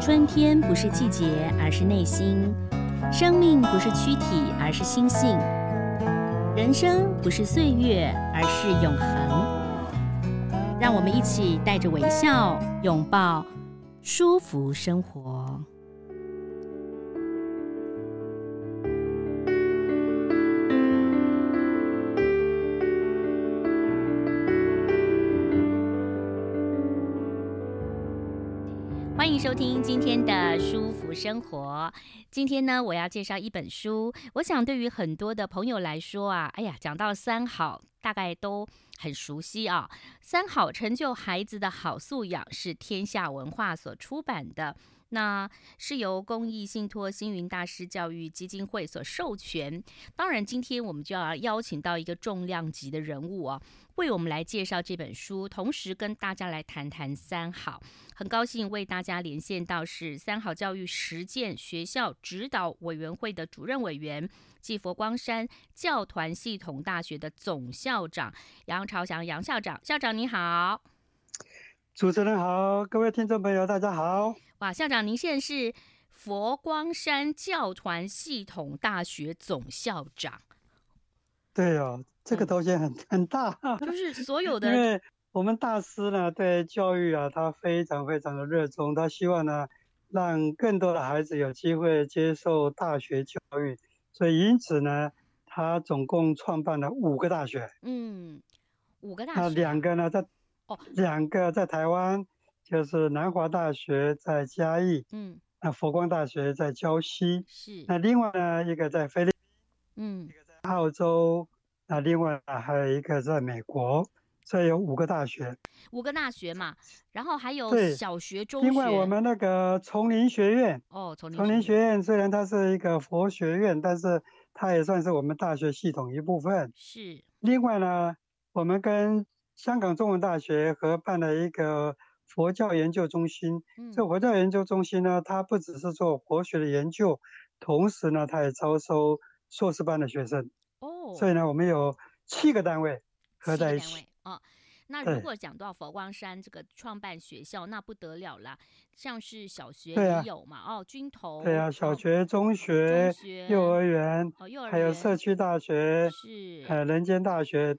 春天不是季节，而是内心；生命不是躯体，而是心性；人生不是岁月，而是永恒。让我们一起带着微笑，拥抱舒服生活。收听今天的舒服生活。今天呢，我要介绍一本书。我想，对于很多的朋友来说啊，哎呀，讲到三好，大概都很熟悉啊。三好成就孩子的好素养，是天下文化所出版的。那是由公益信托星云大师教育基金会所授权。当然，今天我们就要邀请到一个重量级的人物啊，为我们来介绍这本书，同时跟大家来谈谈三好。很高兴为大家连线到是三好教育实践学校指导委员会的主任委员，暨佛光山教团系统大学的总校长杨朝祥杨校长。校长你好。主持人好，各位听众朋友大家好。哇，校长，您现在是佛光山教团系统大学总校长。对哦，这个头衔很、嗯、很大，就是 所有的。因为我们大师呢，对教育啊，他非常非常的热衷，他希望呢，让更多的孩子有机会接受大学教育，所以因此呢，他总共创办了五个大学。嗯，五个大学。那两个呢，在哦。两个在台湾，就是南华大学在嘉义，嗯，那佛光大学在礁溪，是。那另外呢，一个在菲律宾，嗯，一个在澳洲，那另外还有一个在美国，所以有五个大学。五个大学嘛，然后还有小学、中学。因为我们那个丛林学院，哦，丛林丛林学院虽然它是一个佛学院，但是它也算是我们大学系统一部分。是。另外呢，我们跟香港中文大学合办了一个佛教研究中心。嗯，这佛教研究中心呢，它不只是做佛学的研究，同时呢，它也招收硕士班的学生。哦，所以呢，我们有七个单位合在一起。哦，那如果讲到佛光山这个创办学校，那不得了啦，像是小学也有嘛，啊、哦，军头。对啊，小学、中学、中学幼儿园，哦，幼儿园，还有社区大学，是，呃，人间大学。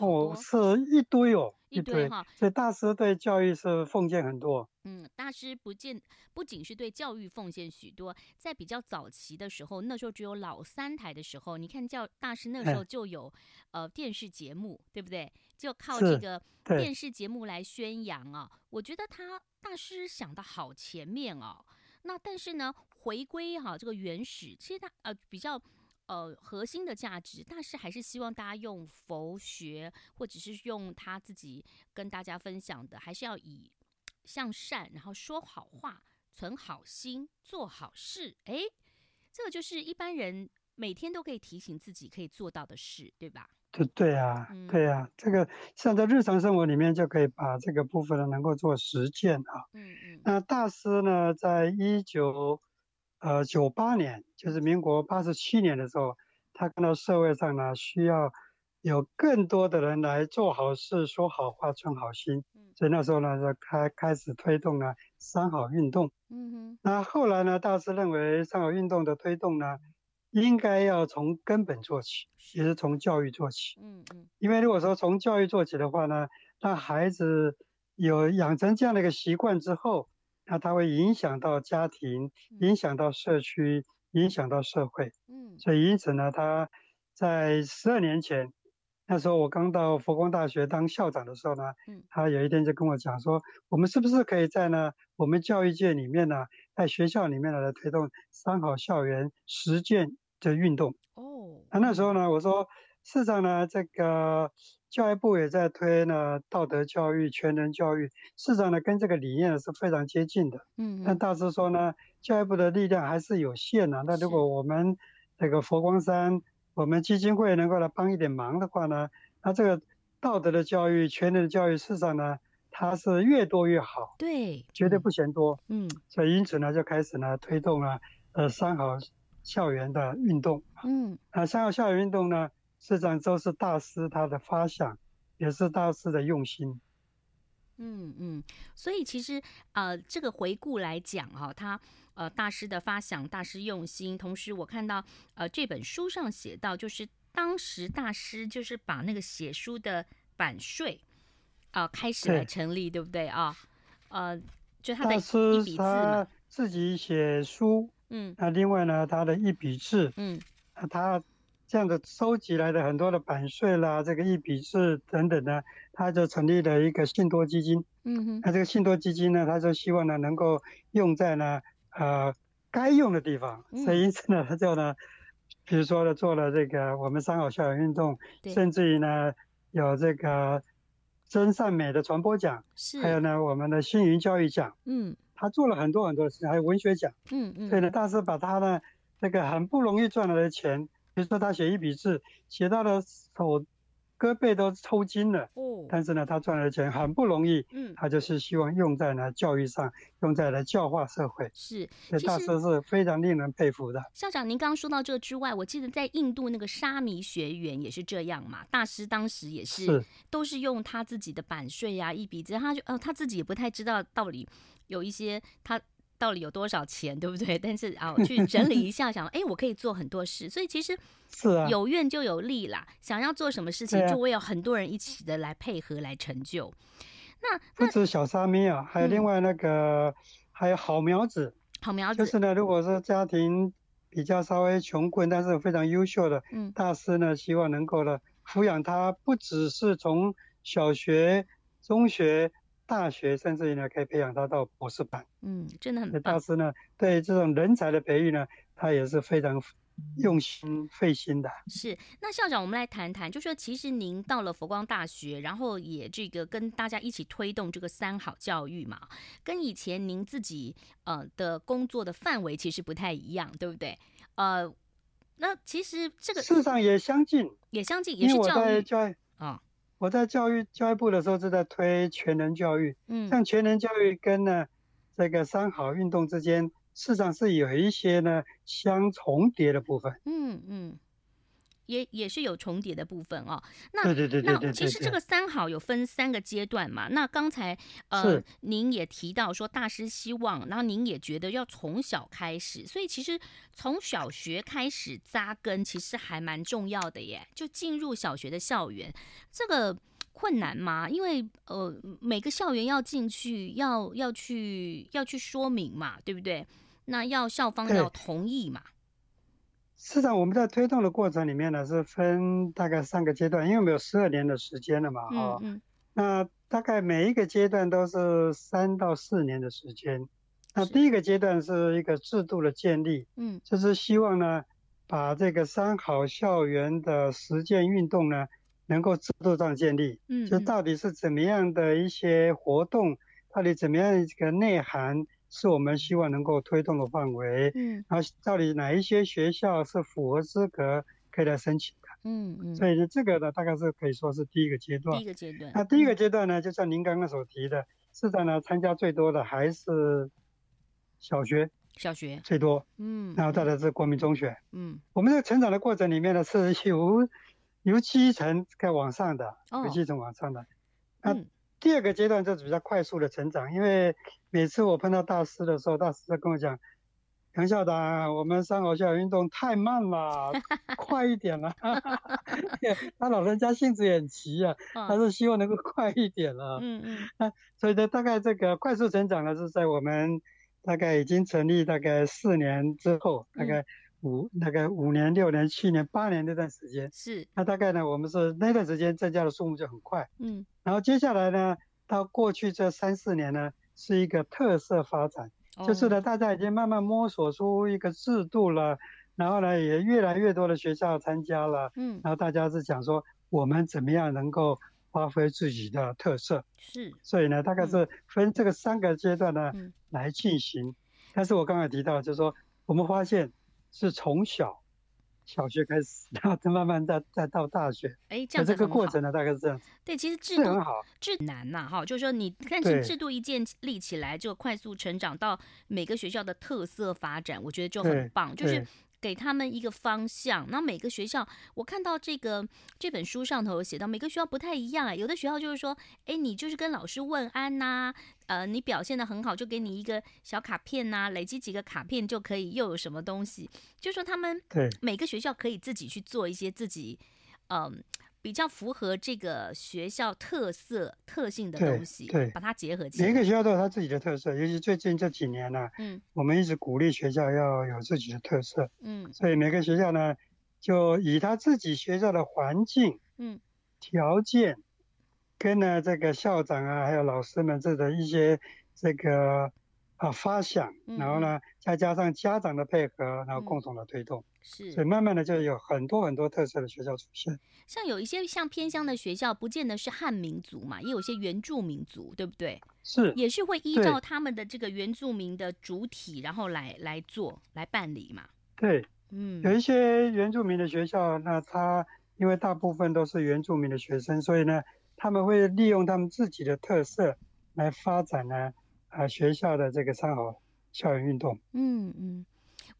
哦，是一堆哦，一堆哈，所以大师对教育是奉献很多。嗯，大师不见不仅是对教育奉献许多，在比较早期的时候，那时候只有老三台的时候，你看教大师那时候就有呃电视节目，对不对？就靠这个电视节目来宣扬啊。我觉得他大师想的好前面哦。那但是呢，回归哈、啊、这个原始，其实他呃比较。呃，核心的价值，大师还是希望大家用佛学，或者是用他自己跟大家分享的，还是要以向善，然后说好话，存好心，做好事。哎，这个就是一般人每天都可以提醒自己可以做到的事，对吧？对对啊，嗯、对啊，这个像在日常生活里面就可以把这个部分呢能够做实践啊。嗯嗯。那大师呢，在一九。呃，九八年就是民国八十七年的时候，他看到社会上呢需要有更多的人来做好事、说好话、存好心，所以那时候呢就开开始推动了三好运动。嗯哼。那后来呢，大师认为三好运动的推动呢，应该要从根本做起，也是从教育做起。嗯嗯。因为如果说从教育做起的话呢，让孩子有养成这样的一个习惯之后。那它会影响到家庭，影响到社区，影响到社会。嗯，所以因此呢，他在十二年前，那时候我刚到佛光大学当校长的时候呢，嗯，他有一天就跟我讲说，我们是不是可以在呢我们教育界里面呢，在学校里面呢来推动三好校园实践的运动？哦，那那时候呢，我说，事实上呢，这个。教育部也在推呢道德教育、全能教育，事实上呢跟这个理念是非常接近的。嗯，但大师说呢，教育部的力量还是有限的。那如果我们这个佛光山，我们基金会能够来帮一点忙的话呢，那这个道德的教育、全能的教育，事实上呢，它是越多越好。对，绝对不嫌多。嗯，所以因此呢，就开始呢推动了呃三好校园的运动。嗯，啊，三好校园运动呢。事实上都是大师他的发想，也是大师的用心。嗯嗯，所以其实呃，这个回顾来讲哈、哦，他呃大师的发想，大师用心，同时我看到呃这本书上写到，就是当时大师就是把那个写书的版税啊、呃、开始来成立，对，对不对啊？呃，就他的一笔字嘛，自己写书，嗯，那另外呢，他的一笔字，嗯，他。这样的收集来的很多的版税啦，这个一笔字等等呢，他就成立了一个信托基金。嗯哼，那这个信托基金呢，他就希望呢能够用在呢呃该用的地方，所以因此呢，他就呢，比如说呢做了这个我们三好校园运动，甚至于呢有这个真善美的传播奖，是，还有呢我们的星云教育奖。嗯，他做了很多很多事情，还有文学奖。嗯嗯，所以呢，但是把他呢这个很不容易赚来的钱。比如说他写一笔字，写到了手胳膊都抽筋了。哦。但是呢，他赚了钱很不容易。嗯。他就是希望用在呢教育上，用在了教化社会。是。这大师是非常令人佩服的。校长，您刚刚说到这个之外，我记得在印度那个沙弥学园也是这样嘛。大师当时也是，是都是用他自己的版税呀、啊，一笔字，他就呃他自己也不太知道道理有一些他。到底有多少钱，对不对？但是啊，去整理一 下，想，哎，我可以做很多事。所以其实是啊，有愿就有力啦。想要做什么事情，就会有很多人一起的来配合来成就。那不止小沙弥啊，还有另外那个，还有好苗子。好苗子就是呢，如果说家庭比较稍微穷困，但是非常优秀的，嗯，大师呢，希望能够呢抚养他，不只是从小学、中学。大学甚至于呢，可以培养他到博士班。嗯，真的很棒。大师呢，对这种人才的培育呢，他也是非常用心费心的。是，那校长，我们来谈谈，就说其实您到了佛光大学，然后也这个跟大家一起推动这个三好教育嘛，跟以前您自己呃的工作的范围其实不太一样，对不对？呃，那其实这个事实上也相近，也相近，也是教育啊。我在教育教育部的时候是在推全能教育，嗯，像全能教育跟呢这个三好运动之间，事实上是有一些呢相重叠的部分，嗯嗯。也也是有重叠的部分哦。那对对对那其实这个三好有分三个阶段嘛。那刚才呃，您也提到说大师希望，然后您也觉得要从小开始，所以其实从小学开始扎根，其实还蛮重要的耶。就进入小学的校园，这个困难吗？因为呃，每个校园要进去，要要去要去说明嘛，对不对？那要校方要同意嘛。事实上，我们在推动的过程里面呢，是分大概三个阶段，因为我们有十二年的时间了嘛，哈、嗯嗯。那大概每一个阶段都是三到四年的时间。那第一个阶段是一个制度的建立，嗯，就是希望呢，把这个三好校园的实践运动呢，能够制度上建立，嗯，就到底是怎么样的一些活动，到底怎么样一个内涵。是我们希望能够推动的范围，嗯，然后到底哪一些学校是符合资格可以来申请的，嗯嗯，所以呢，这个呢，大概是可以说是第一个阶段。第一个阶段。那第一个阶段呢，就像您刚刚所提的，是在呢参加最多的还是小学，小学最多，嗯，然后再来是国民中学，嗯，我们这个成长的过程里面呢，是由由基层该往上的，由基层往上的，那。第二个阶段就是比较快速的成长，因为每次我碰到大师的时候，大师在跟我讲：“杨校长，我们三好校运动太慢了，快一点了。”他老人家性子也很急啊，他是希望能够快一点了。嗯嗯。所以呢，大概这个快速成长呢，是在我们大概已经成立大概四年之后，大概。五那个五年、六年、七年、八年那段时间是，那大概呢，我们是那段时间增加的数目就很快，嗯，然后接下来呢，到过去这三四年呢，是一个特色发展，哦、就是呢，大家已经慢慢摸索出一个制度了，然后呢，也越来越多的学校参加了，嗯，然后大家是讲说，我们怎么样能够发挥自己的特色，是，所以呢，大概是分这个三个阶段呢、嗯、来进行，但是我刚才提到，就是说我们发现。是从小小学开始，然后再慢慢再再到大学。哎，这样这个过程呢，大概是这样。对，其实制度很好，制难呐，哈，就是说你但是制度一建立起来，就快速成长到每个学校的特色发展，我觉得就很棒。就是给他们一个方向。那每个学校，我看到这个这本书上头有写到，每个学校不太一样啊。有的学校就是说，哎，你就是跟老师问安呐、啊，呃，你表现的很好，就给你一个小卡片呐、啊，累积几个卡片就可以，又有什么东西？就说他们对每个学校可以自己去做一些自己，嗯、呃。比较符合这个学校特色特性的东西，对，对把它结合起来。每个学校都有它自己的特色，尤其最近这几年呢、啊，嗯，我们一直鼓励学校要有自己的特色，嗯，所以每个学校呢，就以他自己学校的环境，嗯，条件，跟呢这个校长啊，还有老师们这的一些这个。啊，发想，然后呢，再加上家长的配合，然后共同的推动，是，所以慢慢的就有很多很多特色的学校出现。像有一些像偏乡的学校，不见得是汉民族嘛，也有些原住民族，对不对？是，也是会依照他们的这个原住民的主体，然后来来做来办理嘛。对，嗯，有一些原住民的学校，那他因为大部分都是原住民的学生，所以呢，他们会利用他们自己的特色来发展呢。啊，学校的这个三好校园运动，嗯嗯，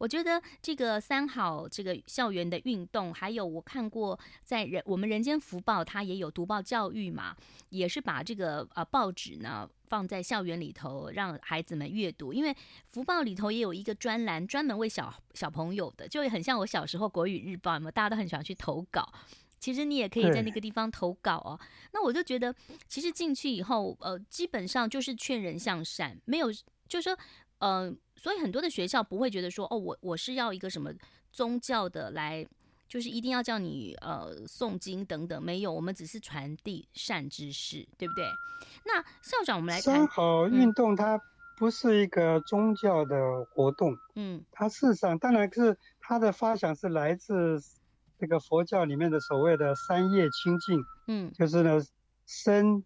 我觉得这个三好这个校园的运动，还有我看过在人我们人间福报，它也有读报教育嘛，也是把这个呃报纸呢放在校园里头，让孩子们阅读。因为福报里头也有一个专栏，专门为小小朋友的，就会很像我小时候国语日报嘛，大家都很喜欢去投稿。其实你也可以在那个地方投稿哦。那我就觉得，其实进去以后，呃，基本上就是劝人向善，没有，就是说，呃，所以很多的学校不会觉得说，哦，我我是要一个什么宗教的来，就是一定要叫你呃诵经等等，没有，我们只是传递善知识，对不对？那校长，我们来看，三好运动它不是一个宗教的活动，嗯，它事实上当然是它的发想是来自。这个佛教里面的所谓的三业清净，嗯，就是呢，身、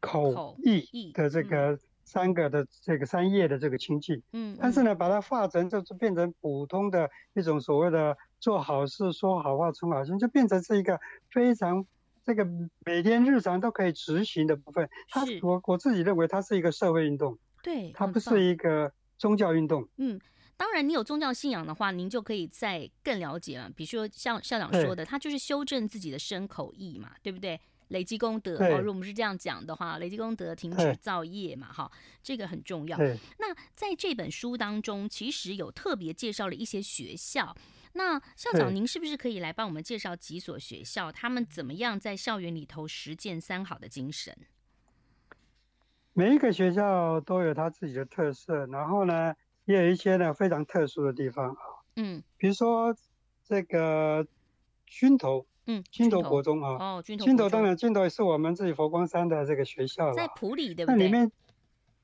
口、意的这个三个的这个三叶的这个清净，嗯，但是呢，把它化成就是变成普通的一种所谓的做好事、说好话、存好心，就变成是一个非常这个每天日常都可以执行的部分。它我我自己认为它是一个社会运动，对，它不是一个宗教运动，嗯。当然，你有宗教信仰的话，您就可以再更了解了。比如说，像校长说的，他就是修正自己的身口意嘛，对不对？累积功德。哦，如果我们是这样讲的话，累积功德，停止造业嘛，哈，这个很重要。那在这本书当中，其实有特别介绍了一些学校。那校长，您是不是可以来帮我们介绍几所学校，他们怎么样在校园里头实践三好的精神？每一个学校都有他自己的特色，然后呢，也有一些呢非常特殊的地方啊，嗯，比如说这个军头，嗯，军头国中啊，哦，军头，军头当然军头也是我们自己佛光山的这个学校了，在埔里对不对？那里面，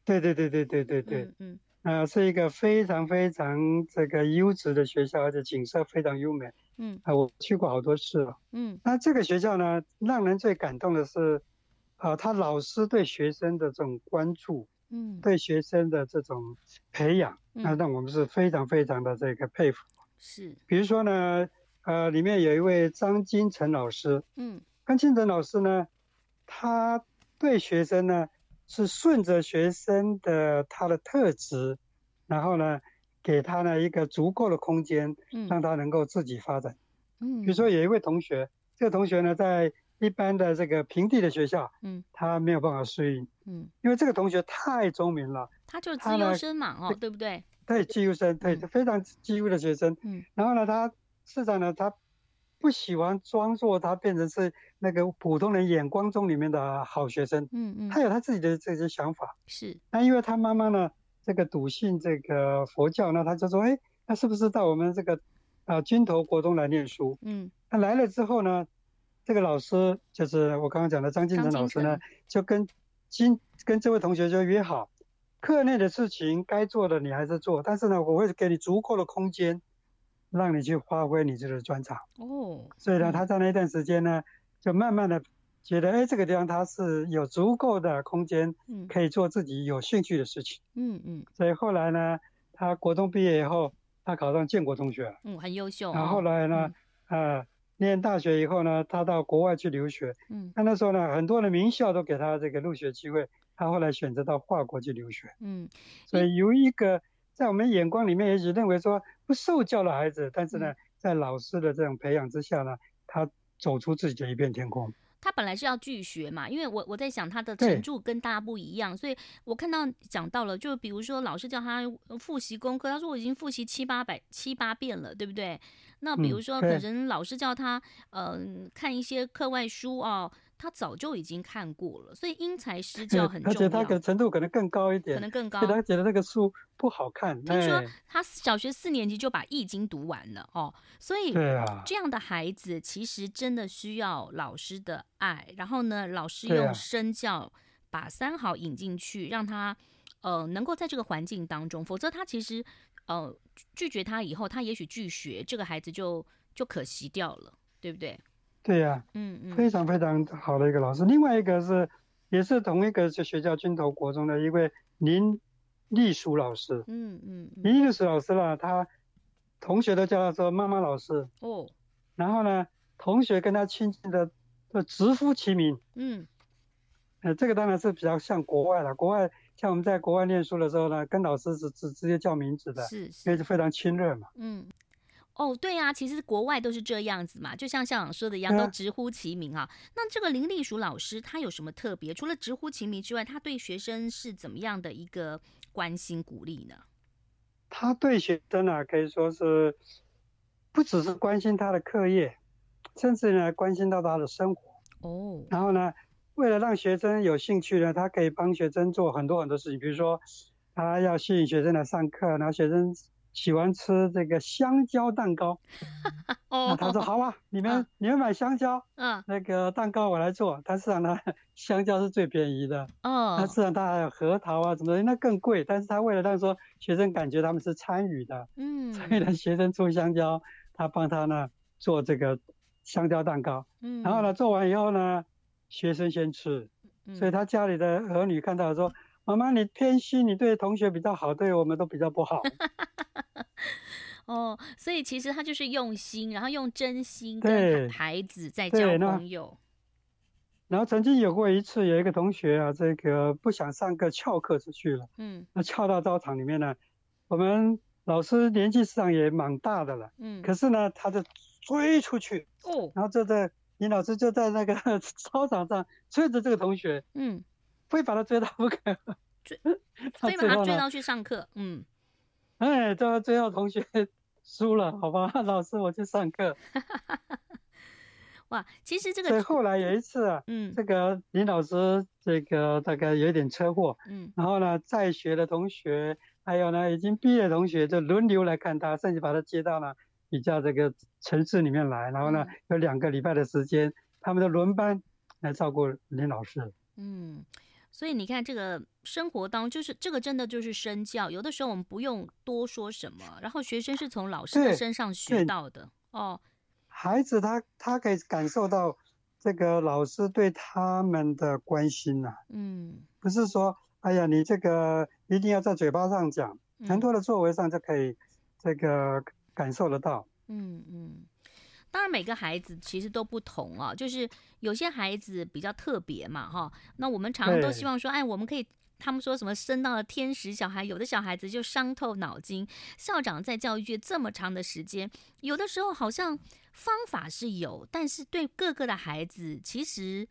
对对对对对对对，嗯，啊、呃，是一个非常非常这个优质的学校，而且景色非常优美，嗯，啊，我去过好多次了，嗯，那这个学校呢，让人最感动的是，啊、呃，他老师对学生的这种关注。嗯，对学生的这种培养，那让我们是非常非常的这个佩服。是，比如说呢，呃，里面有一位张金成老师，嗯，张金成老师呢，他对学生呢是顺着学生的他的特质，然后呢，给他呢一个足够的空间，让他能够自己发展。嗯，比如说有一位同学，这个同学呢在。一般的这个平地的学校，嗯，他没有办法适应，嗯，因为这个同学太聪明了，他就是资优生嘛，哦，对不对？对，资优生，对，非常资优的学生，嗯，然后呢，他市长呢，他不喜欢装作他变成是那个普通人眼光中里面的好学生，嗯嗯，他有他自己的这些想法，是，那因为他妈妈呢，这个笃信这个佛教那，他就说，哎，那是不是到我们这个啊军头国中来念书？嗯，那来了之后呢？这个老师就是我刚刚讲的张金成老师呢，就跟金跟这位同学就约好，课内的事情该做的你还是做，但是呢，我会给你足够的空间，让你去发挥你自己的专长。哦，所以呢，他在那段时间呢，就慢慢的觉得，哎，这个地方他是有足够的空间，可以做自己有兴趣的事情。嗯嗯。所以后来呢，他国中毕业以后，他考上建国中学。嗯，很优秀。然后后来呢，啊。念大学以后呢，他到国外去留学。嗯，那那时候呢，很多的名校都给他这个入学机会，他后来选择到法国去留学。嗯，所以由一个在我们眼光里面，也许认为说不受教的孩子，但是呢，在老师的这种培养之下呢，他走出自己的一片天空。他本来是要拒学嘛，因为我我在想他的程度跟大家不一样，所以我看到讲到了，就比如说老师叫他复习功课，他说我已经复习七八百七八遍了，对不对？那比如说可能老师叫他嗯、呃、看一些课外书哦。他早就已经看过了，所以因材施 教很重要。而且他的程度可能更高一点，可能更高。他觉得那个书不好看。听说他小学四年级就把《易经》读完了哦，所以这样的孩子其实真的需要老师的爱。然后呢，老师用身教把三好引进去，让他呃能够在这个环境当中。否则他其实呃拒绝他以后，他也许拒学，这个孩子就就可惜掉了，对不对？对呀、啊，嗯嗯，非常非常好的一个老师。另外一个是，也是同一个是学校军头国中的一位林立淑老师，嗯嗯，林立淑老师呢，他同学都叫他说妈妈老师哦，然后呢，同学跟他亲近的都直呼其名，嗯，呃，这个当然是比较像国外了。国外像我们在国外念书的时候呢，跟老师是直直接叫名字的，是，是，因为是非常亲热嘛，嗯。哦，对呀、啊，其实国外都是这样子嘛，就像校长说的一样，都直呼其名啊。那这个林立淑老师他有什么特别？除了直呼其名之外，他对学生是怎么样的一个关心鼓励呢？他对学生啊，可以说是不只是关心他的课业，甚至呢关心到他的生活。哦。然后呢，为了让学生有兴趣呢，他可以帮学生做很多很多事情，比如说他要吸引学生来上课，然后学生。喜欢吃这个香蕉蛋糕 哦，他说好啊，你们、嗯、你们买香蕉，嗯，那个蛋糕我来做。但事实上呢，香蕉是最便宜的，嗯，但事实上他还有核桃啊什么的，那更贵。但是他为了让说学生感觉他们是参与的，嗯，所以呢，学生做香蕉，他帮他呢做这个香蕉蛋糕，嗯，然后呢做完以后呢，学生先吃，所以他家里的儿女看到说。妈妈，你偏心，你对同学比较好，对我们都比较不好。哦，所以其实他就是用心，然后用真心跟孩子在交朋友。然后曾经有过一次，有一个同学啊，这个不想上课，翘课出去了。嗯，那翘到操场里面呢，我们老师年纪上也蛮大的了。嗯，可是呢，他就追出去。哦，然后就在林老师就在那个 操场上追着这个同学。嗯。非把他追到不可，追，非把他追到去上课，嗯，哎，最后最后同学 输了，好吧，老师我去上课。哇，其实这个，所以后来有一次啊，嗯，这个林老师这个大概有一点车祸，嗯，然后呢，在学的同学，还有呢已经毕业的同学就轮流来看他，甚至把他接到了比较这个城市里面来，然后呢，嗯、有两个礼拜的时间，他们的轮班来照顾林老师，嗯。所以你看，这个生活当中，就是这个真的就是身教。有的时候我们不用多说什么，然后学生是从老师的身上学到的哦。孩子他他可以感受到这个老师对他们的关心呐、啊。嗯，不是说哎呀，你这个一定要在嘴巴上讲，很多的作为上就可以这个感受得到。嗯嗯。当然，每个孩子其实都不同啊，就是有些孩子比较特别嘛，哈。那我们常常都希望说，哎，我们可以，他们说什么生到了天使小孩，有的小孩子就伤透脑筋。校长在教育界这么长的时间，有的时候好像方法是有，但是对各个的孩子，其实，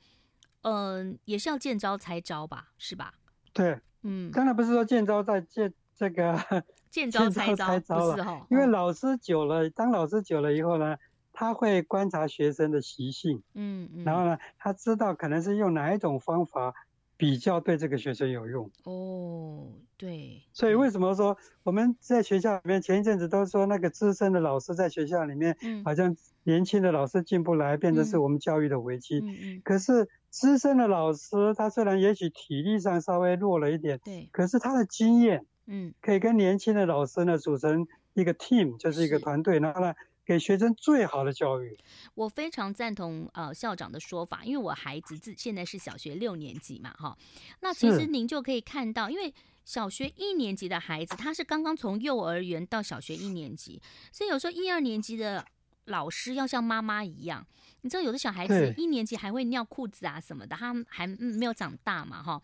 嗯、呃，也是要见招拆招吧，是吧？对，嗯，当然不是说见招再见这个见招拆招，不是哈，因为老师久了，当老师久了以后呢。他会观察学生的习性，嗯嗯，然后呢，他知道可能是用哪一种方法比较对这个学生有用。哦，对。所以为什么说我们在学校里面前一阵子都说那个资深的老师在学校里面，好像年轻的老师进不来，变成是我们教育的危机。嗯嗯。可是资深的老师他虽然也许体力上稍微弱了一点，对，可是他的经验，嗯，可以跟年轻的老师呢组成一个 team，就是一个团队，然后呢。给学生最好的教育，我非常赞同呃校长的说法，因为我孩子自现在是小学六年级嘛，哈，那其实您就可以看到，因为小学一年级的孩子他是刚刚从幼儿园到小学一年级，所以有时候一二年级的老师要像妈妈一样，你知道有的小孩子一年级还会尿裤子啊什么的，他还没有长大嘛，哈，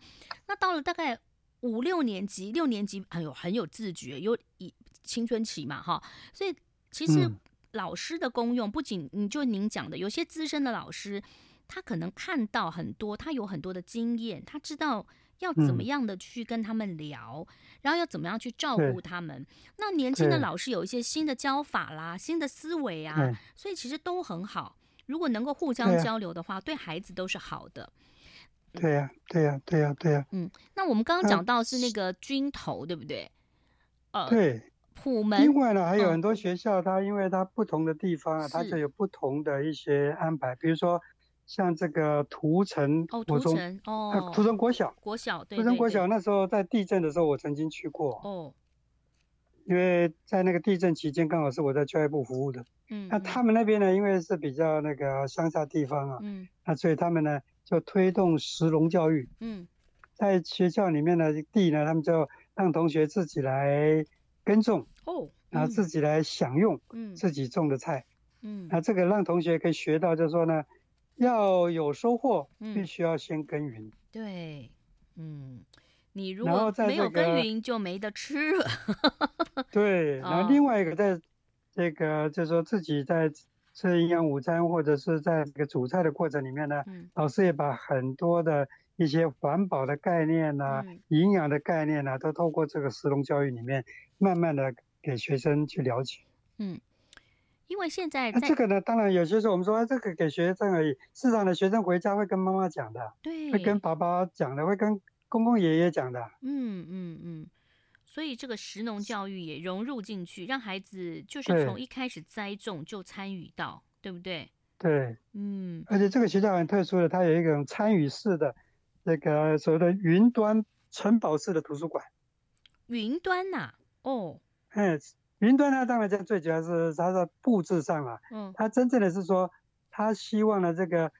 那到了大概五六年级、六年级很有很有自觉，有以青春期嘛，哈，所以其实老师的功用不仅你就您讲的，有些资深的老师，他可能看到很多，他有很多的经验，他知道要怎么样的去跟他们聊，嗯、然后要怎么样去照顾他们。那年轻的老师有一些新的教法啦，新的思维啊，所以其实都很好。如果能够互相交流的话，对，啊、对孩子都是好的。对呀，对呀，对呀，对呀。嗯，那我们刚刚讲到是那个军头，对不对？呃，对，普门。另外呢，还有很多学校，它因为它不同的地方啊，它就有不同的一些安排。比如说，像这个土城哦，土城哦，土城国小，国小，对，土城国小那时候在地震的时候，我曾经去过哦。因为在那个地震期间，刚好是我在教育部服务的。嗯，那他们那边呢，因为是比较那个乡下地方啊，嗯，那所以他们呢。就推动石农教育，嗯，在学校里面的地呢，他们就让同学自己来耕种，哦，然后自己来享用，嗯，自己种的菜，嗯，那这个让同学可以学到，就是说呢，要有收获，必须要先耕耘，对，嗯，你如果没有耕耘，就没得吃了，对，然后另外一个，在这个就是说自己在。吃营养午餐，或者是在这个煮菜的过程里面呢，嗯、老师也把很多的一些环保的概念呐、啊、嗯、营养的概念呐、啊，都透过这个食农教育里面，慢慢的给学生去了解。嗯，因为现在，在这个呢，当然有些时候我们说这个给学生而已，市场的学生回家会跟妈妈讲的，对，会跟爸爸讲的，会跟公公爷爷讲的。嗯嗯嗯。所以这个食农教育也融入进去，让孩子就是从一开始栽种就参与到，对，对不对？对，嗯。而且这个学校很特殊的，它有一种参与式的，这个所谓的云端城堡式的图书馆。云端呐、啊？哦。哎，云端它当然在最主要是它的布置上了。嗯。它真正的是说，它希望呢这个。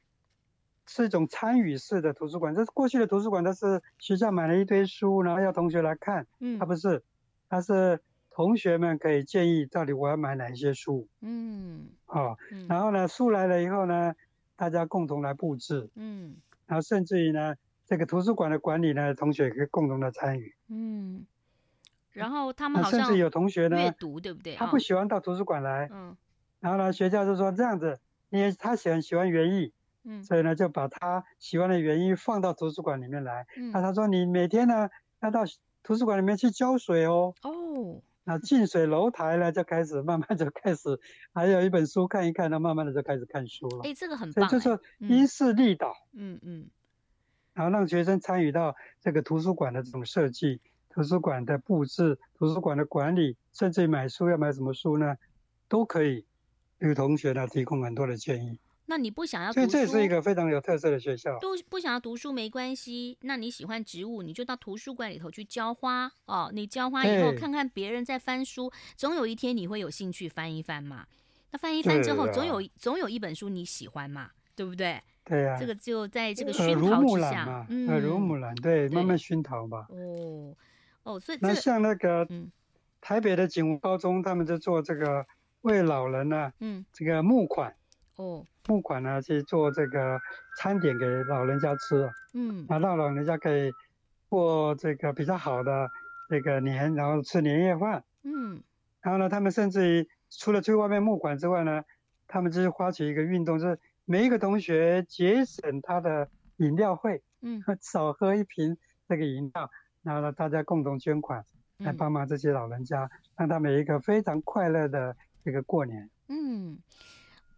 是一种参与式的图书馆。这是过去的图书馆，它是学校买了一堆书，然后要同学来看。嗯，它不是，它是同学们可以建议到底我要买哪一些书。嗯，哦，然后呢，书来了以后呢，大家共同来布置。嗯，然后甚至于呢，这个图书馆的管理呢，同学可以共同的参与。嗯，然后他们好像甚至有同学呢阅读，对不对？他不喜欢到图书馆来。嗯，然后呢，学校就说这样子，因为他喜欢喜欢园艺。嗯，所以呢，就把他喜欢的园艺放到图书馆里面来。嗯，那他说你每天呢要到图书馆里面去浇水哦。哦，那近水楼台呢就开始慢慢就开始，还有一本书看一看，那慢慢的就开始看书了。哎，这个很棒。就是因势利导。嗯嗯。然后让学生参与到这个图书馆的这种设计、图书馆的布置、图书馆的管理，甚至于买书要买什么书呢，都可以与同学呢提供很多的建议。那你不想要读书，所以这是一个非常有特色的学校。都不想要读书没关系，那你喜欢植物，你就到图书馆里头去浇花哦。你浇花以后，看看别人在翻书，总有一天你会有兴趣翻一翻嘛。那翻一翻之后，总有总有一本书你喜欢嘛，对不对？对呀。这个就在这个熏陶之下，嗯，耳濡目染，对，慢慢熏陶吧。哦哦，所以那像那个台北的景文高中，他们就做这个为老人呢，嗯，这个募款。哦，募款呢，去做这个餐点给老人家吃，嗯，那让老人家可以过这个比较好的这个年，然后吃年夜饭，嗯，然后呢，他们甚至于除了去外面募款之外呢，他们就是发起一个运动，就是每一个同学节省他的饮料费，嗯，少喝一瓶这个饮料，然后呢，大家共同捐款来帮忙这些老人家，让他们有一个非常快乐的这个过年，嗯。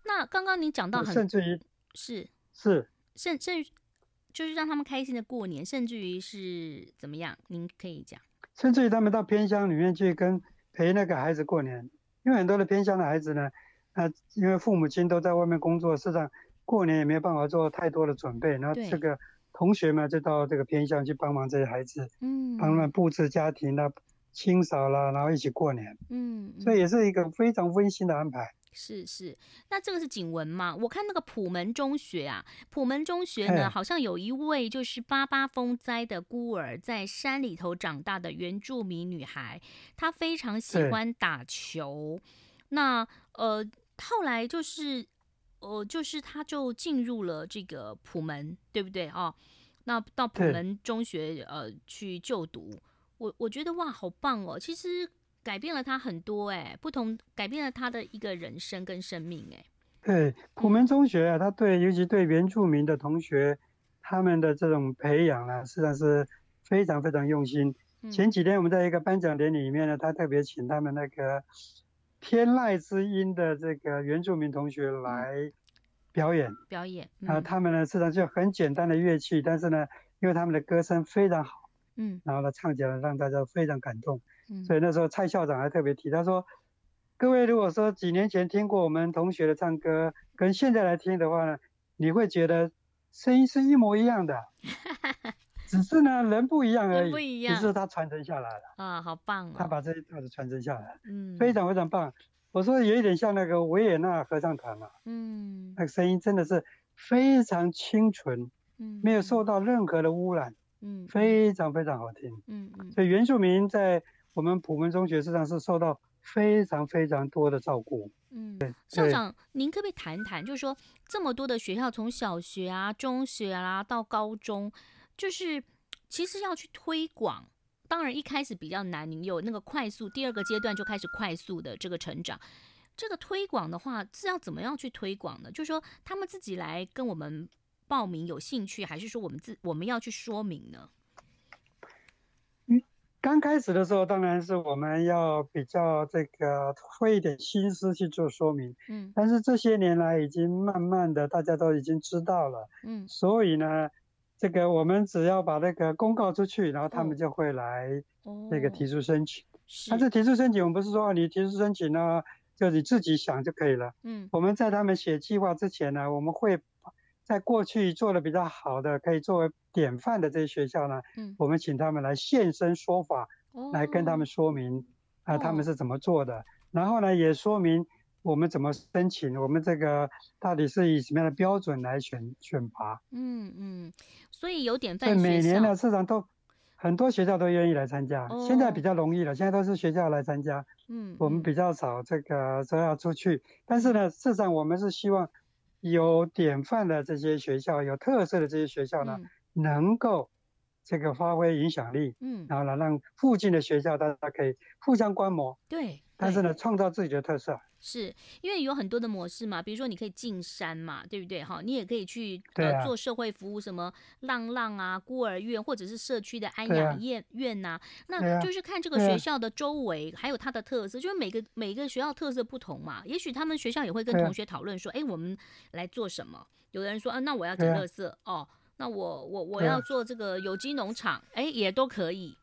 那刚刚你讲到很，甚至于是是甚甚，就是让他们开心的过年，甚至于是怎么样？您可以讲。甚至于他们到偏乡里面去跟陪那个孩子过年，因为很多的偏乡的孩子呢，啊、呃，因为父母亲都在外面工作，事实上过年也没有办法做太多的准备，然后这个同学们就到这个偏乡去帮忙这些孩子，嗯，帮他们布置家庭啦、清扫啦，然后一起过年，嗯，所以也是一个非常温馨的安排。是是，那这个是景文嘛？我看那个普门中学啊，普门中学呢，好像有一位就是八八风灾的孤儿，在山里头长大的原住民女孩，她非常喜欢打球。那呃，后来就是呃，就是他就进入了这个普门，对不对啊？那到普门中学呃去就读，我我觉得哇，好棒哦！其实改变了他很多哎，不同改变了他的一个人生跟生命哎。对，普门中学啊，他对尤其对原住民的同学，他们的这种培养啊，实际上是非常非常用心。前几天我们在一个颁奖典礼里面呢，他特别请他们那个天籁之音的这个原住民同学来表演。表演啊，他们呢实际上就很简单的乐器，但是呢，因为他们的歌声非常好，嗯，然后呢唱起来让大家非常感动。嗯，所以那时候蔡校长还特别提，他说。各位，如果说几年前听过我们同学的唱歌，跟现在来听的话呢，你会觉得声音是一模一样的，只是呢人不一样而已，不一样，只是他传承下来了啊，好棒哦！他把这一套子传承下来，嗯，非常非常棒。我说有一点像那个维也纳合唱团嘛，嗯，那个声音真的是非常清纯，嗯，没有受到任何的污染，嗯，非常非常好听，嗯嗯。所以原住民在我们普门中学实际上是受到。非常非常多的照顾。嗯，校长，您可不可以谈谈，就是说这么多的学校，从小学啊、中学啊到高中，就是其实要去推广，当然一开始比较难，你有那个快速，第二个阶段就开始快速的这个成长。这个推广的话是要怎么样去推广呢？就是说他们自己来跟我们报名有兴趣，还是说我们自我们要去说明呢？嗯刚开始的时候，当然是我们要比较这个费一点心思去做说明，嗯，但是这些年来已经慢慢的大家都已经知道了，嗯，所以呢，这个我们只要把那个公告出去，然后他们就会来那个提出申请。但是提出申请，我们不是说你提出申请呢，就你自己想就可以了，嗯，我们在他们写计划之前呢，我们会。在过去做的比较好的，可以作为典范的这些学校呢，嗯，我们请他们来现身说法，哦，来跟他们说明啊，他们是怎么做的，哦，然后呢，也说明我们怎么申请，我们这个到底是以什么样的标准来选选拔。嗯嗯，所以有典范对，每年呢，市场都很多学校都愿意来参加，哦，现在比较容易了，现在都是学校来参加，嗯，我们比较少这个说要出去，但是呢，市场我们是希望。有典范的这些学校，有特色的这些学校呢，嗯、能够这个发挥影响力，嗯，然后呢，让附近的学校大家可以互相观摩，对，但是呢，创造自己的特色。是因为有很多的模式嘛，比如说你可以进山嘛，对不对？哈，你也可以去呃做社会服务，什么浪浪啊、孤儿院，或者是社区的安养院院呐、啊。那就是看这个学校的周围还有它的特色，就是每个每个学校特色不同嘛。也许他们学校也会跟同学讨论说，哎，我们来做什么？有的人说啊，那我要捡垃圾哦，那我我我要做这个有机农场，哎，也都可以。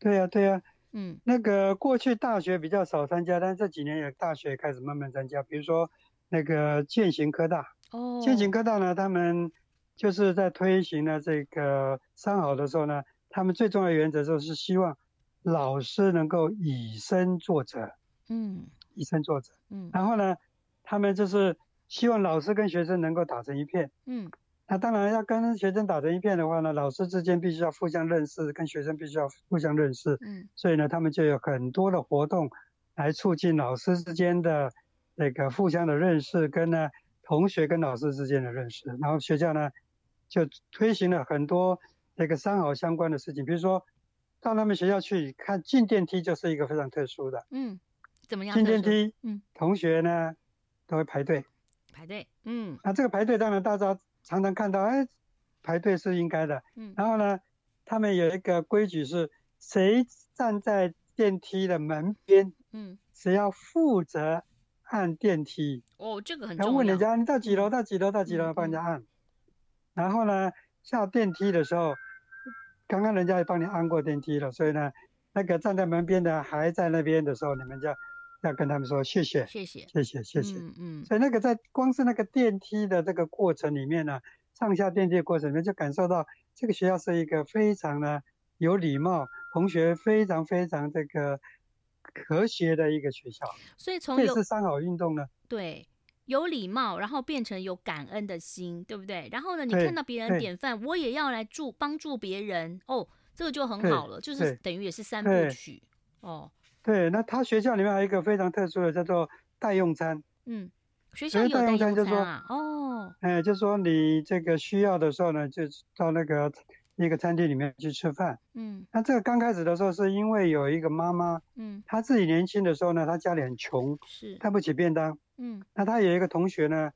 对呀，对呀。嗯，那个过去大学比较少参加，但这几年有大学开始慢慢参加。比如说那个践行科大，哦，践行科大呢，他们就是在推行了这个三好的时候呢，他们最重要的原则就是希望老师能够以身作则，嗯，以身作则，嗯，然后呢，他们就是希望老师跟学生能够打成一片，嗯。那当然要跟学生打成一片的话呢，老师之间必须要互相认识，跟学生必须要互相认识。嗯，所以呢，他们就有很多的活动来促进老师之间的那个互相的认识，跟呢同学跟老师之间的认识。然后学校呢就推行了很多那个三好相关的事情，比如说到他们学校去看进电梯就是一个非常特殊的。嗯，怎么样？进电梯，嗯，同学呢都会排队。排队，嗯，那这个排队当然大家。常常看到，哎，排队是应该的。嗯，然后呢，他们有一个规矩是，谁站在电梯的门边，嗯，谁要负责按电梯。哦，这个很重要。要问人家，你到几楼？到几楼？到几楼？帮人家按。然后呢，下电梯的时候，刚刚人家也帮你按过电梯了，所以呢，那个站在门边的还在那边的时候，你们就。要跟他们说谢谢，谢谢，谢谢，谢谢。嗯嗯。所以那个在光是那个电梯的这个过程里面呢，上下电梯的过程里面就感受到这个学校是一个非常呢有礼貌，同学非常非常这个和谐的一个学校。所以从有这是三好运动呢，对，有礼貌，然后变成有感恩的心，对不对？然后呢，你看到别人典范，我也要来助帮助别人，哦，这个就很好了，就是等于也是三部曲，哦。对，那他学校里面还有一个非常特殊的，叫做代用餐。嗯，学校有代用餐啊？就是说哦，哎，就是说你这个需要的时候呢，就到那个一个餐厅里面去吃饭。嗯，那这个刚开始的时候，是因为有一个妈妈，嗯，她自己年轻的时候呢，她家里很穷，是带不起便当。嗯，那她有一个同学呢，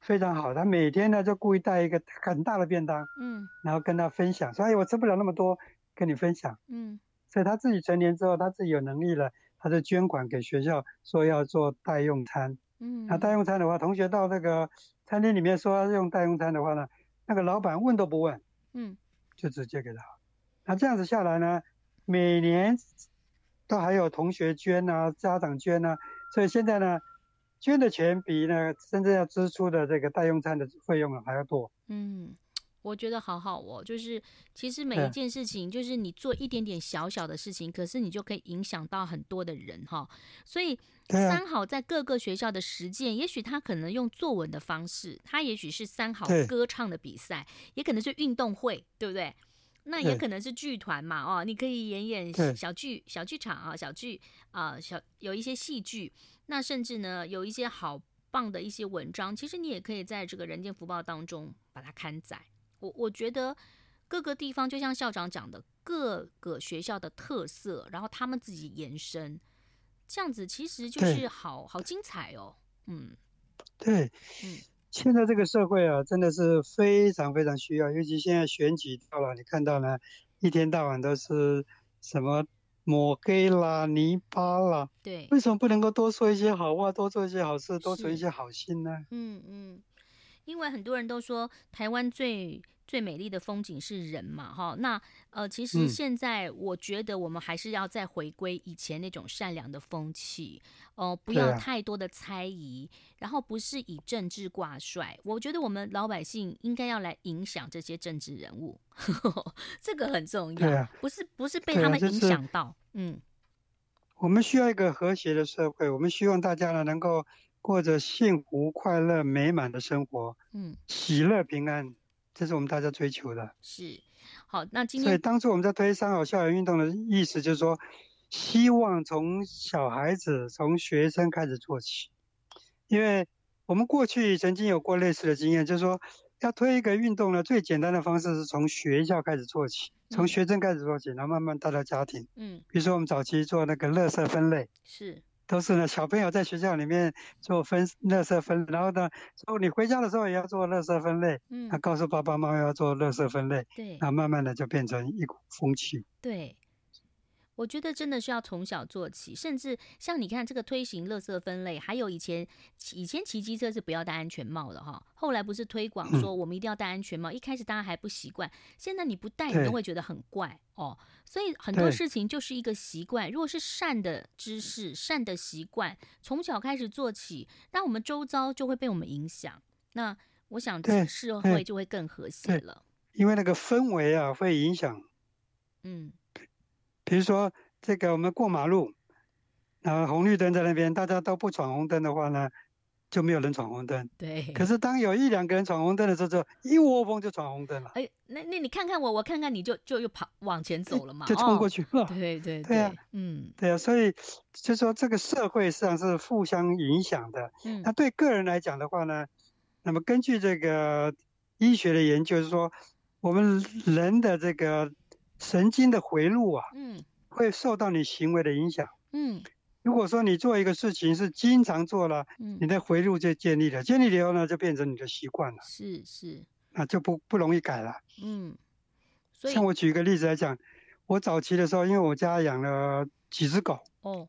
非常好，他每天呢就故意带一个很大的便当，嗯，然后跟他分享，说：“哎，我吃不了那么多，跟你分享。”嗯，所以他自己成年之后，他自己有能力了，他就捐款给学校，说要做代用餐。嗯，那代用餐的话，同学到那个餐厅里面说要用代用餐的话呢，那个老板问都不问，嗯，就直接给他。那这样子下来呢，每年都还有同学捐啊，家长捐啊，所以现在呢，捐的钱比呢真正要支出的这个代用餐的费用还要多。嗯。我觉得好好哦，就是其实每一件事情，就是你做一点点小小的事情，可是你就可以影响到很多的人哈。所以三好在各个学校的实践，也许他可能用作文的方式，他也许是三好歌唱的比赛，也可能是运动会，对不对？那也可能是剧团嘛，哦，你可以演演小剧、小剧场啊，小剧啊，小有一些戏剧，那甚至呢有一些好棒的一些文章，其实你也可以在这个人间福报当中把它刊载。我我觉得各个地方就像校长讲的，各个学校的特色，然后他们自己延伸，这样子其实就是好好精彩哦。嗯，对，嗯，现在这个社会啊，真的是非常非常需要，尤其现在选举到了，你看到呢，一天到晚都是什么抹黑啦、泥巴啦，对，为什么不能够多说一些好话，多做一些好事，多存一些好心呢？嗯嗯，因为很多人都说台湾最最美丽的风景是人嘛，哈，那呃，其实现在我觉得我们还是要再回归以前那种善良的风气，哦、呃，不要太多的猜疑，然后不是以政治挂帅。我觉得我们老百姓应该要来影响这些政治人物，呵 呵这个很重要，不是不是被他们影响到。嗯，我们需要一个和谐的社会，我们希望大家呢能够过着幸福、快乐、美满的生活，嗯，喜乐平安。这是我们大家追求的。是，好，那今天所以当初我们在推三好校园运动的意思，就是说，希望从小孩子、从学生开始做起，因为我们过去曾经有过类似的经验，就是说，要推一个运动呢，最简单的方式是从学校开始做起，从学生开始做起，然后慢慢带到家庭。嗯，比如说我们早期做那个垃圾分类，是。都是呢，小朋友在学校里面做分垃圾分，然后呢，之后你回家的时候也要做垃圾分类，嗯，他告诉爸爸妈妈要做垃圾分类，对，那慢慢的就变成一股风气，对。我觉得真的是要从小做起，甚至像你看这个推行垃圾分类，还有以前以前骑机车是不要戴安全帽的哈，后来不是推广说我们一定要戴安全帽，嗯、一开始大家还不习惯，现在你不戴你都会觉得很怪哦，所以很多事情就是一个习惯。如果是善的知识、善的习惯，从小开始做起，那我们周遭就会被我们影响，那我想这社会就会更和谐了。因为那个氛围啊，会影响，嗯。比如说，这个我们过马路，然后红绿灯在那边，大家都不闯红灯的话呢，就没有人闯红灯。对。可是当有一两个人闯红灯的时候，就一窝蜂就闯红灯了。哎，那那你看看我，我看看你就就又跑往前走了嘛，就冲过去了。哦、对对对，对啊，嗯，对啊，所以就说这个社会实际上是互相影响的。嗯。那对个人来讲的话呢，那么根据这个医学的研究是说，我们人的这个。神经的回路啊，嗯，会受到你行为的影响，嗯，如果说你做一个事情是经常做了，嗯，你的回路就建立了，建立了以后呢，就变成你的习惯了，是是，那就不不容易改了，嗯，所以像我举一个例子来讲，我早期的时候，因为我家养了几只狗，哦，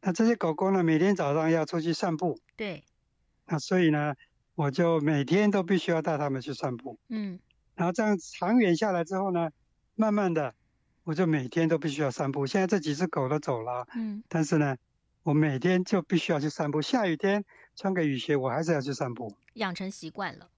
那这些狗狗呢，每天早上要出去散步，对，那所以呢，我就每天都必须要带它们去散步，嗯，然后这样长远下来之后呢。慢慢的，我就每天都必须要散步。现在这几只狗都走了，嗯，但是呢，我每天就必须要去散步。下雨天穿个雨鞋，我还是要去散步，养成习惯了。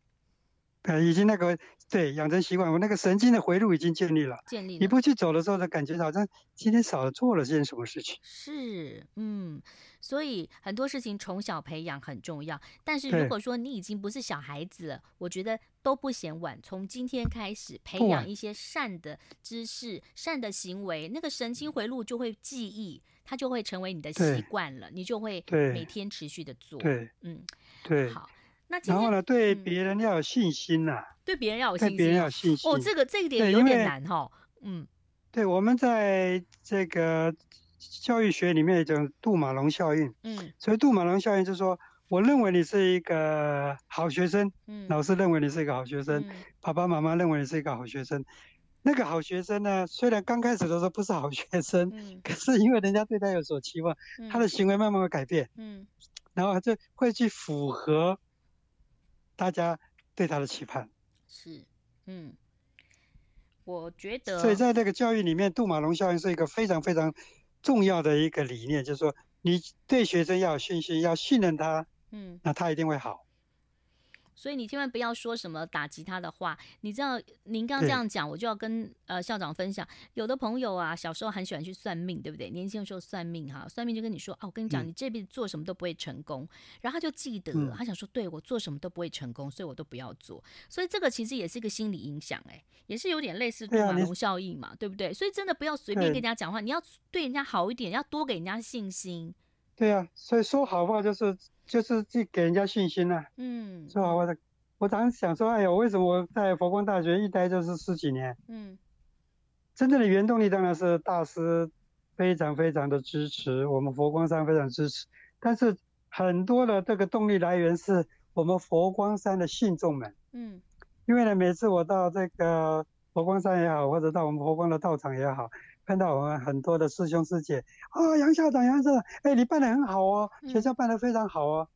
对，已经那个对养成习惯，我那个神经的回路已经建立了。建立了。你不去走的时候，就感觉好像今天少了做了件什么事情。是，嗯，所以很多事情从小培养很重要。但是如果说你已经不是小孩子了，我觉得都不嫌晚。从今天开始培养一些善的知识、善的行为，那个神经回路就会记忆，它就会成为你的习惯了，你就会每天持续的做。对，嗯。对。好，那然后呢，对别人要有信心呐、啊嗯，对别人要有信心，对别人要有信心。哦，这个这个点有点难哈。嗯，对，我们在这个教育学里面一种杜马龙效应。嗯，所以杜马龙效应就是说，我认为你是一个好学生，嗯，老师认为你是一个好学生，嗯、爸爸妈妈认为你是一个好学生。那个好学生呢，虽然刚开始的时候不是好学生，嗯，可是因为人家对他有所期望，嗯，他的行为慢慢会改变，嗯，然后他就会去符合大家对他的期盼。是，嗯，我觉得，所以在这个教育里面，杜马龙效应是一个非常非常重要的一个理念，就是说你对学生要有信心，要信任他，嗯，那他一定会好。所以你千万不要说什么打击他的话。你知道，您刚刚这样讲，我就要跟呃校长分享。有的朋友啊，小时候很喜欢去算命，对不对？年轻的时候算命哈，算命就跟你说，哦，我跟你讲，你这辈子做什么都不会成功。嗯、然后他就记得了，他想说，对，我做什么都不会成功，所以我都不要做。所以这个其实也是一个心理影响，哎，也是有点类似杜马龙效应嘛，对，对不对？所以真的不要随便跟人家讲话，你要对人家好一点，要多给人家信心。对啊，所以说好话就是就是去给人家信心呐、啊。嗯，是吧？我的。我常想说，哎呀，为什么我在佛光大学一待就是十几年？嗯，真正的原动力当然是大师非常非常的支持，我们佛光山非常支持。但是很多的这个动力来源是我们佛光山的信众们。嗯，因为呢，每次我到这个佛光山也好，或者到我们佛光的道场也好，看到我们很多的师兄师姐啊，杨校长，杨校长，哎，你办的很好哦，学校办的非常好哦。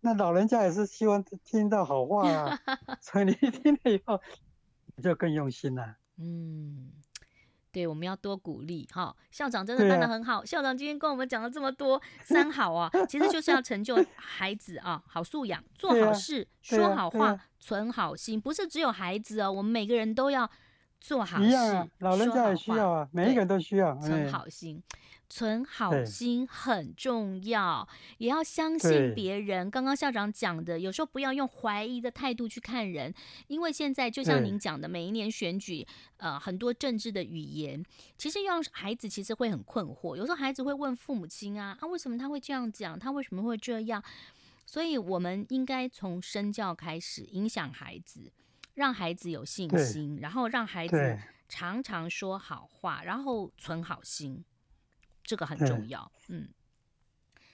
那老人家也是希望听到好话啊，所以你听了以后，你就更用心了。嗯，对，我们要多鼓励哈。校长真的办得很好，啊，校长今天跟我们讲了这么多三好啊，其实就是要成就孩子啊，好素养，做好事，啊，说好话，存好心，不是只有孩子哦，我们每个人都要做好事。一样啊，老人家也需要啊，每一个人都需要存好心。存好心很重要，也要相信别人。刚刚校长讲的，有时候不要用怀疑的态度去看人，因为现在就像您讲的，每一年选举，呃，很多政治的语言，其实让孩子其实会很困惑。有时候孩子会问父母亲啊，啊，为什么他会这样讲？他为什么会这样？所以我们应该从身教开始，影响孩子，让孩子有信心，然后让孩子常常说好话，然后存好心。这个很重要，嗯，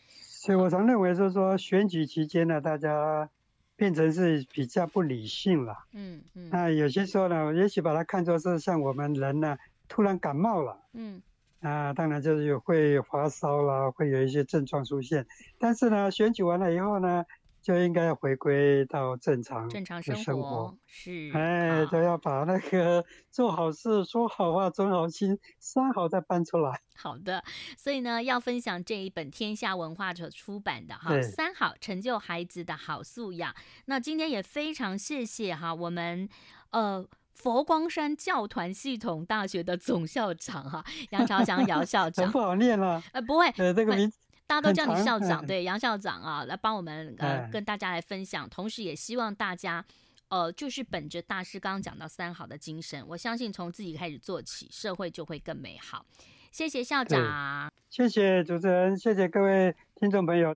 所以我常认为就是说，选举期间呢，大家变成是比较不理性了，嗯嗯，那有些时候呢，也许把它看作是像我们人呢突然感冒了，嗯，啊，当然就是有会发烧啦，会有一些症状出现，但是呢，选举完了以后呢。就应该要回归到正常正常生活，是哎，都要把那个做好事、说好话、存好心三好再搬出来。好的，所以呢，要分享这一本天下文化所出版的哈三好成就孩子的好素养。那今天也非常谢谢哈我们呃佛光山教团系统大学的总校长哈杨朝祥姚校 长，不好念了，呃不会，呃这个名字。大家都叫你校长，对杨校长啊，来帮我们呃跟大家来分享，同时也希望大家呃就是本着大师刚刚讲到三好的精神，我相信从自己开始做起，社会就会更美好。谢谢校长，谢谢主持人，谢谢各位听众朋友。